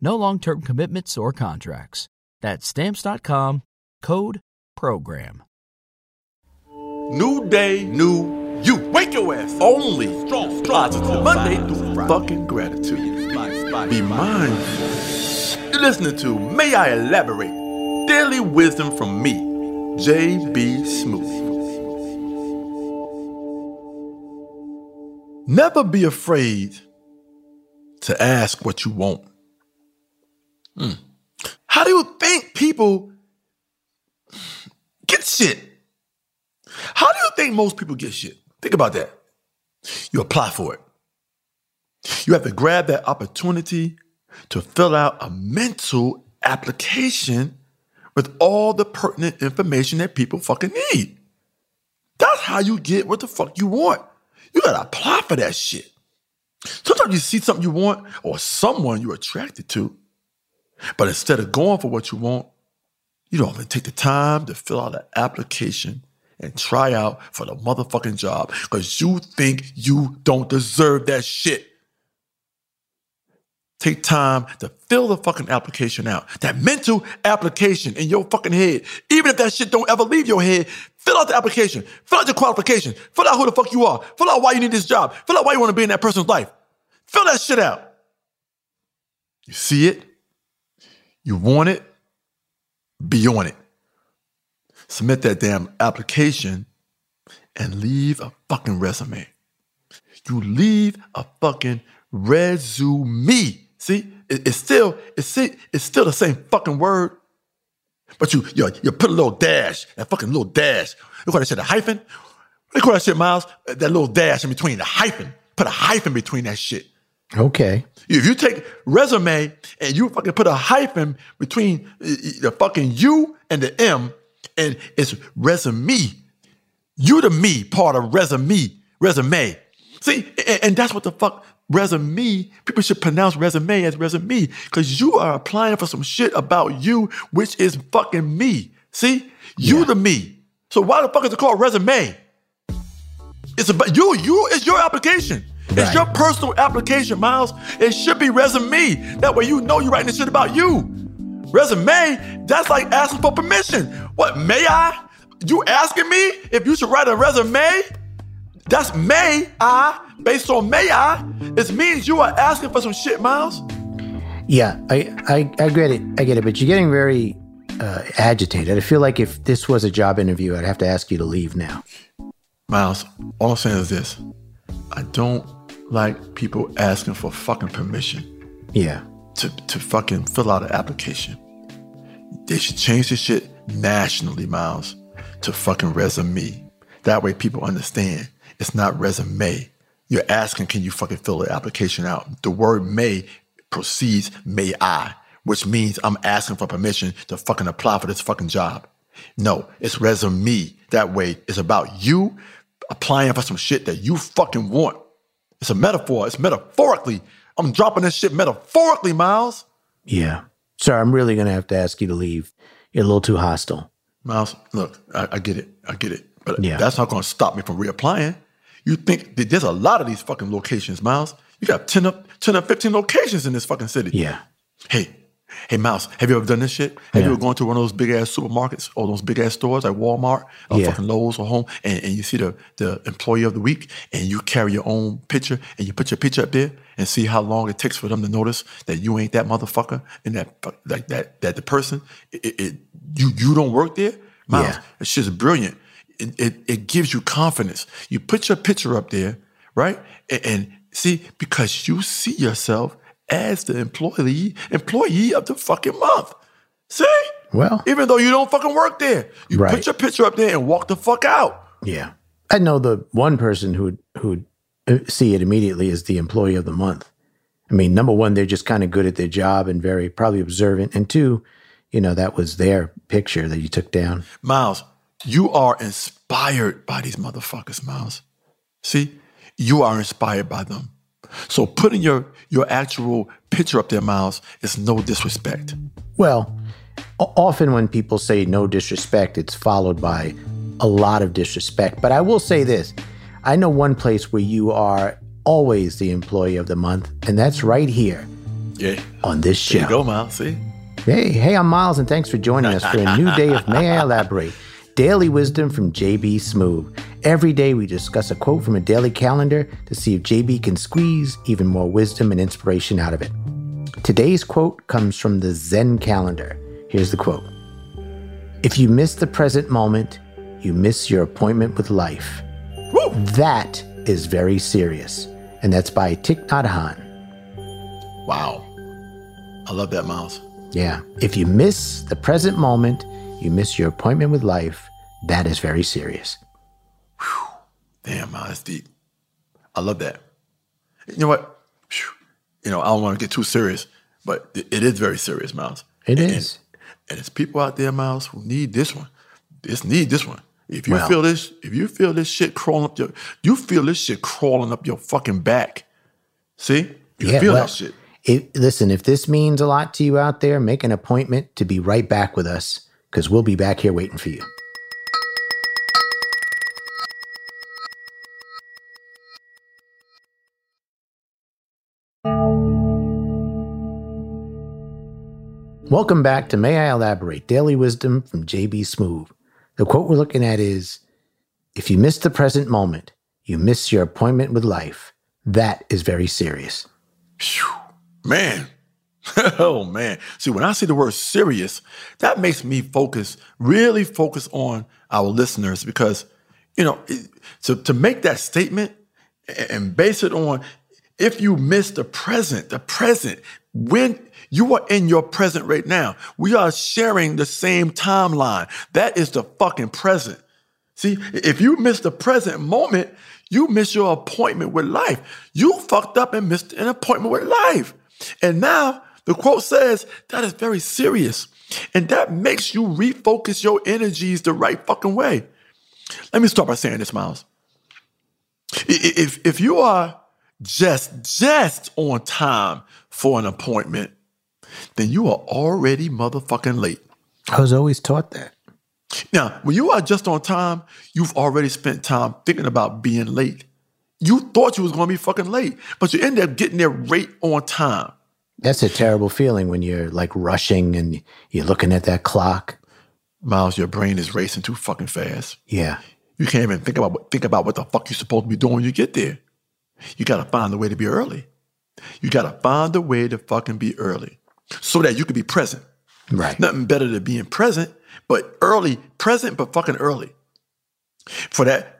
No long term commitments or contracts. That's Stamps.com code PROGRAM. New day, new you. Wake your ass. Only strong, positive. Monday through fucking gratitude. Be mindful. You're listening to May I Elaborate? Daily wisdom from me, J.B. Smoove. Never be afraid to ask what you want. Hmm. How do you think people get shit? How do you think most people get shit? Think about that. You apply for it. You have to grab that opportunity to fill out a mental application with all the pertinent information that people fucking need. That's how you get what the fuck you want. You gotta apply for that shit. Sometimes you see something you want or someone you're attracted to, but instead of going for what you want, you don't even take the time to fill out an application and try out for the motherfucking job because you think you don't deserve that shit. Take time to fill the fucking application out. That mental application in your fucking head. Even if that shit don't ever leave your head, fill out the application. Fill out your qualification. Fill out who the fuck you are. Fill out why you need this job. Fill out why you want to be in that person's life. Fill that shit out. You see it. You want it. Be on it. Submit that damn application and leave a fucking resume. You leave a fucking resume. See, it, it's still it's it's still the same fucking word, but you you you put a little dash, that fucking little dash. You call that shit a hyphen? They call that shit, Miles. That little dash in between the hyphen. Put a hyphen between that shit. Okay. If you take resume and you fucking put a hyphen between uh, uh, the fucking U and the M, and it's resume. You the me part of resume, resume. See, and, and that's what the fuck resume. People should pronounce resume as resume because you are applying for some shit about you, which is fucking me. See, you Yeah. the me. So why the fuck is it called resume? It's about you. You is your application. It's your personal application, Miles. It should be resume. That way you know you're writing this shit about you. Resume, that's like asking for permission. What, may I? You asking me if you should write a resume? That's may I, based on may I. It means you are asking for some shit, Miles. Yeah, I, I, I get it. I get it. But you're getting very uh, agitated. I feel like if this was a job interview, I'd have to ask you to leave now. Miles, all I'm saying is this. I don't like people asking for fucking permission Yeah. to, to fucking fill out an application. They should change this shit nationally, Miles, to fucking resume. That way people understand it's not resume. You're asking, can you fucking fill the application out? The word may precedes may I, which means I'm asking for permission to fucking apply for this fucking job. No, it's resume. That way it's about you applying for some shit that you fucking want. It's a metaphor. It's metaphorically. I'm dropping this shit metaphorically, Miles. Yeah. Sorry, I'm really going to have to ask you to leave. You're a little too hostile. Miles, look, I, I get it. I get it. But Yeah. that's not going to stop me from reapplying. You think that there's a lot of these fucking locations, Miles. You got 10 up, 10 or 15 locations in this fucking city. Yeah. Hey, hey, Miles, have you ever done this shit? Have you ever gone to one of those big ass supermarkets or those big ass stores like Walmart or Yeah. fucking Lowe's or Home, and, and you see the, the employee of the week and you carry your own picture and you put your picture up there and see how long it takes for them to notice that you ain't that motherfucker and that like that that the person it, it, you you don't work there? Miles, Yeah. it's just brilliant. it, it, it gives you confidence. You put your picture up there, right? And, and see, because you see yourself as the employee employee of the fucking month. See? Well, even though you don't fucking work there, you Right. put your picture up there and walk the fuck out. yeah. I know the one person who who uh, see it immediately is the employee of the month. I mean, number one, they're just kind of good at their job and very probably observant, and two, you know, that was their picture that you took down. Miles, you are inspired by these motherfuckers, Miles. See, you are inspired by them. So putting your your actual picture up there, Miles, is no disrespect. Well, often when people say no disrespect, it's followed by a lot of disrespect. But I will say this I know one place where you are always the employee of the month, and that's right here Yeah. on this There show. you go, Miles. See? Hey, hey, I'm Miles, and thanks for joining us for a new day of May I Elaborate Daily Wisdom from JB Smoove. Every day we discuss a quote from a daily calendar to see if JB can squeeze even more wisdom and inspiration out of it. Today's quote comes from the Zen calendar. Here's the quote If you miss the present moment, you miss your appointment with life. That is very serious. And that's by Thich Nhat Hanh. Wow. I love that, Miles. Yeah. If you miss the present moment, you miss your appointment with life. That is very serious. Damn, Miles, that's deep. I love that. You know what? You know, I don't want to get too serious, but it is very serious, Miles. It and, is. And there's people out there, Miles, who need this one. This need this one. If you feel this, if you feel this shit crawling up your, you feel this shit crawling up your fucking back. See, you Yeah, feel well, that shit. If, listen, if this means a lot to you out there, make an appointment to be right back with us because we'll be back here waiting for you. Welcome back to May I Elaborate Daily Wisdom from JB Smoove. The quote we're looking at is If you miss the present moment, you miss your appointment with life. That is very serious. Man. oh man. See, when I see the word serious, that makes me focus, really focus on our listeners because, you know, to, to make that statement and base it on if you miss the present, the present, when you are in your present right now, we are sharing the same timeline. That is the fucking present. See, if you miss the present moment, you miss your appointment with life. You fucked up and missed an appointment with life. And now the quote says that is very serious. And that makes you refocus your energies the right fucking way. Let me start by saying this, Miles. If, if you are just, just on time for an appointment, then you are already motherfucking late. I was always taught that. Now, when you are just on time, you've already spent time thinking about being late. You thought you was going to be fucking late, but you end up getting there right on time. That's a terrible feeling when you're like rushing and you're looking at that clock. Miles, your brain is racing too fucking fast. Yeah. You can't even think about what- think about what the fuck you're supposed to be doing when you get there. You got to find a way to be early. You got to find a way to fucking be early so that you could be present. Right. Nothing better than being present, but early, present, but fucking early. For that,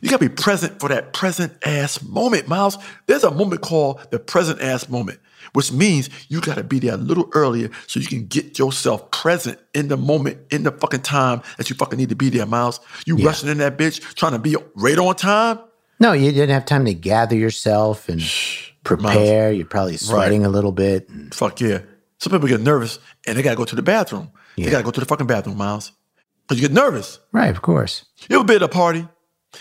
you gotta be present for that present ass moment, Miles. There's a moment called the present ass moment, which means you gotta be there a little earlier so you can get yourself present in the moment, in the fucking time that you fucking need to be there, Miles. You Yeah. rushing in that bitch, trying to be right on time. No, you didn't have time to gather yourself and prepare. You're probably sweating a little bit. Fuck yeah. Some people get nervous and they gotta go to the bathroom. They gotta go to the fucking bathroom, Miles. Because you get nervous. Right, of course. You'll be at a party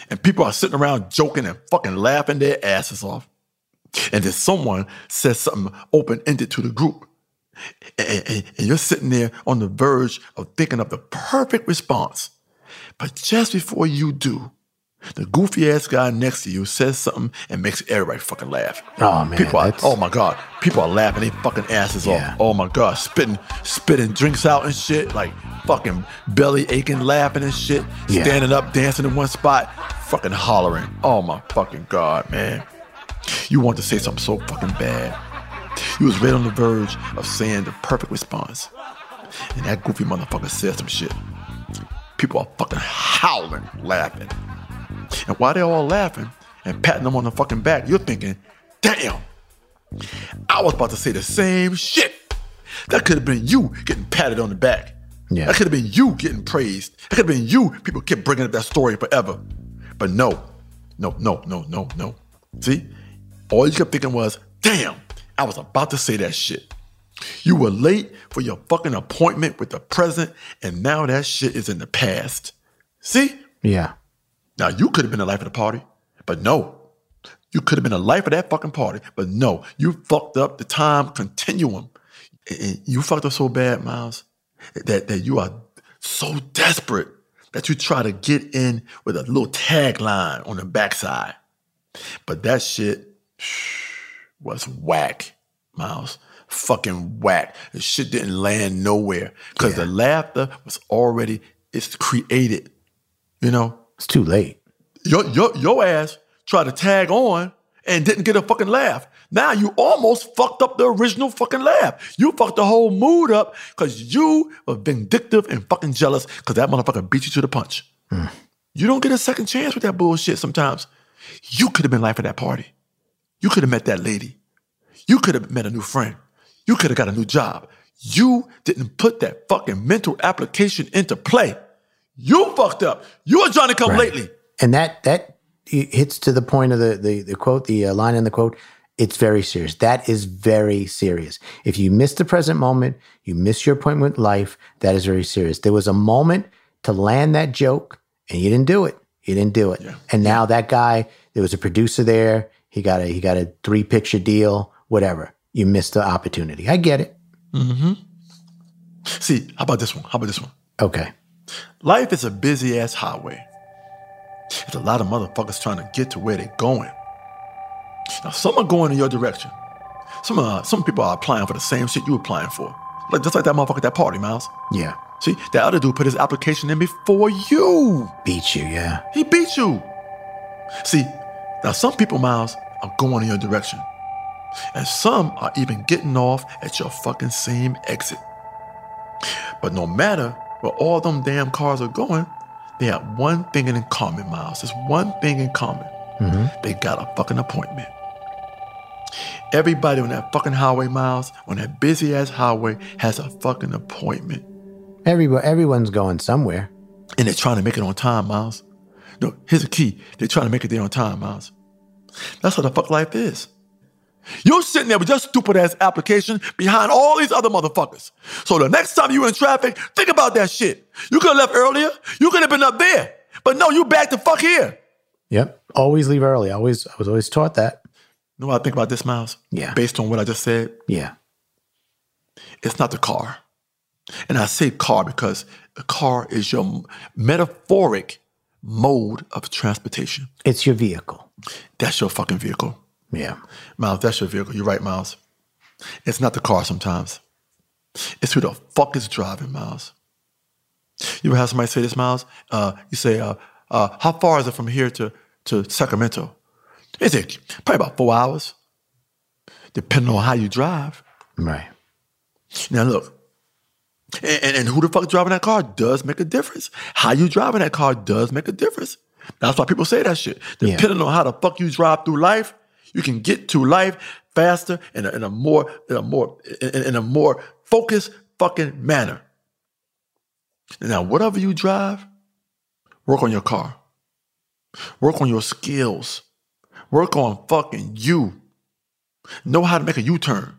and people are sitting around joking and fucking laughing their asses off? And then someone says something open ended to the group. And, and- and you're sitting there on the verge of thinking of the perfect response. But just before you do, the goofy ass guy next to you says something and makes everybody fucking laugh. Oh, man, People are, oh my God. People are laughing their fucking asses Yeah. off. Oh my God. Spitting, spitting drinks out and shit. Like fucking belly aching, laughing and shit. Yeah. Standing up, dancing in one spot, fucking hollering. Oh my fucking God, man. You want to say something so fucking bad. You was right on the verge of saying the perfect response. And that goofy motherfucker said some shit. people are fucking howling, laughing. And while they're all laughing and patting them on the fucking back, you're thinking, damn, I was about to say the same shit. That could have been you getting patted on the back. Yeah. That could have been you getting praised. That could have been you. People kept bringing up that story forever. But no, no, no, no, no, no. See? All you kept thinking was, damn, I was about to say that shit. You were late for your fucking appointment with the president, and now that shit is in the past. See? Yeah. Now you could have been the life of the party, but no. You could have been the life of that fucking party, but no. You fucked up the time continuum. And you fucked up so bad, Miles, that, that you are so desperate that you try to get in with a little tagline on the backside. But that shit was whack, Miles. Fucking whack. The shit didn't land nowhere because the laughter was already it's created. You know, It's too late. your your your ass tried to tag on and didn't get a fucking laugh. Now you almost fucked up the original fucking laugh. You fucked the whole mood up because you were vindictive and fucking jealous because that motherfucker beat you to the punch. Hmm. You don't get a second chance with that bullshit sometimes. You could have been life of that party. You could have met that lady. You could have met a new friend. You could have got a new job. You didn't put that fucking mental application into play. You fucked up. You were trying to come Right. lately. And that that hits to the point of the the, the quote, the uh, line in the quote. It's very serious. That is very serious. If you miss the present moment, you miss your appointment with life. That is very serious. There was a moment to land that joke, and you didn't do it. You didn't do it. And now that guy, there was a producer there. He got a he got a three picture deal. Whatever. You missed the opportunity. I get it. Mm-hmm. See, how about this one? How about this one? Okay. Life is a busy ass highway. There's a lot of motherfuckers trying to get to where they're going. Now, some are going in your direction. Some uh, some people are applying for the same shit you're applying for. Like just like that motherfucker at that party, Miles. Yeah. See, that other dude put his application in before you. Beat you. Yeah. He beat you. See, now some people, Miles, are going in your direction. And some are even getting off at your fucking same exit. But no matter where all them damn cars are going, they have one thing in common, Miles. There's one thing in common. Mm-hmm. They got a fucking appointment. Everybody on that fucking highway, Miles, on that busy ass highway, has a fucking appointment. Everyone, everyone's going somewhere. And they're trying to make it on time, Miles. No, here's the key. They're trying to make it there on time, Miles. That's what the fuck life is. You're sitting there with your stupid ass application behind all these other motherfuckers. So the next time you in traffic, think about that shit. You could have left earlier. You could have been up there. But no, you back the fuck here. Yep. Always leave early. I Always. I was always taught that. You know what I think about this, Miles? Yeah. Based on what I just said, Yeah. it's not the car. And I say car because the car is your metaphoric mode of transportation. It's your vehicle. That's your fucking vehicle. Yeah. Miles, that's your vehicle. You're right, Miles. It's not the car sometimes. It's who the fuck is driving, Miles. You ever have somebody say this, Miles? Uh, you say, uh, uh, how far is it from here to, to Sacramento? Is it probably about four hours, depending on how you drive. Right. Now look, and, and, and who the fuck is driving that car does make a difference. How you driving that car does make a difference. That's why people say that shit. Yeah. Depending on how the fuck you drive through life, you can get to life faster in a, in a more in a more in, in a more focused fucking manner. Now, whatever you drive, work on your car. Work on your skills. Work on fucking you. Know how to make a U-turn.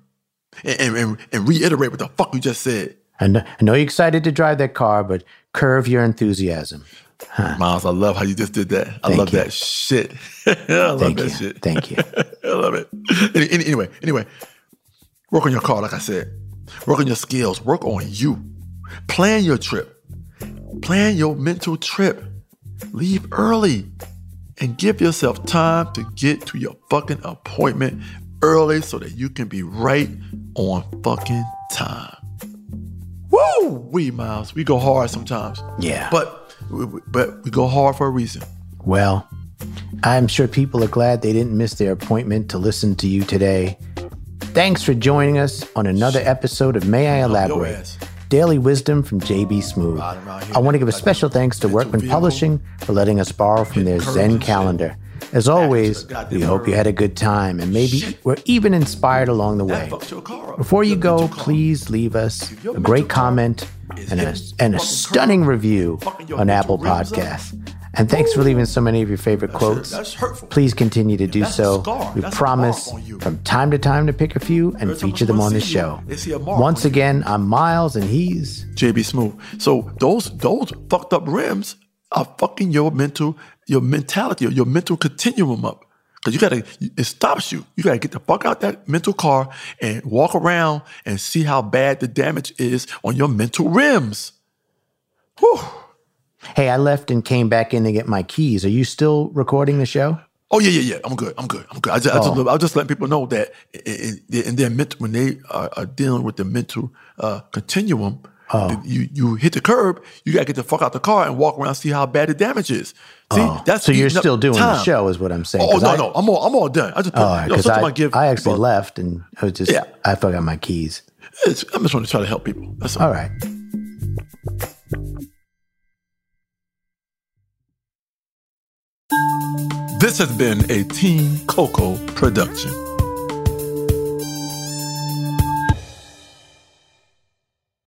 And, and, and, and reiterate what the fuck you just said. I know, I know you're excited to drive that car, but curve your enthusiasm. Miles, I love how you just did that. I Thank love you. that shit. I love Thank that you. shit. Thank you. I love it. Any- Anyway, anyway, work on your car, like I said. Work on your skills. Work on you. Plan your trip. Plan your mental trip. Leave early and give yourself time to get to your fucking appointment early so that you can be right on fucking time. Woo! We Miles, we go hard sometimes. Yeah. But but we go hard for a reason. Well, I'm sure people are glad they didn't miss their appointment to listen to you today. Thanks for joining us on another episode of May I Elaborate. Daily Wisdom from JB Smoove. I want to give a special thanks to Workman Publishing for letting us borrow from their Zen calendar. As always, we hope you had a good time and maybe were even inspired along the way. Before you go, please leave us a great comment and a, and a stunning review on Apple Podcasts. And thanks for leaving so many of your favorite quotes. Please continue to do so. We promise from time to time to pick a few and feature them on the show. Once again, I'm Miles and he's JB Smoove. So those those fucked up rims are fucking your mental your mentality or your mental continuum up. Cause you gotta, it stops you. You gotta get the fuck out that mental car and walk around and see how bad the damage is on your mental rims. Whew. Hey, I left and came back in to get my keys. Are you still recording the show? Oh yeah, yeah, yeah. I'm good. I'm good. I'm good. I just, I just, I'll just let people know that in, in their mental, when they are, are dealing with the mental uh, continuum, Oh. you you hit the curb, you gotta get the fuck out the car and walk around see how bad the damage is. See, Oh. that's so you're still doing the show, is what I'm saying. Oh no, I, no, I'm all I'm all done. I just oh, put, Oh, you know, I, I give. I actually but left and I was just, Yeah. I forgot my keys. it's- I'm just trying to try to help people. That's all. All right. This has been a Team Coco production.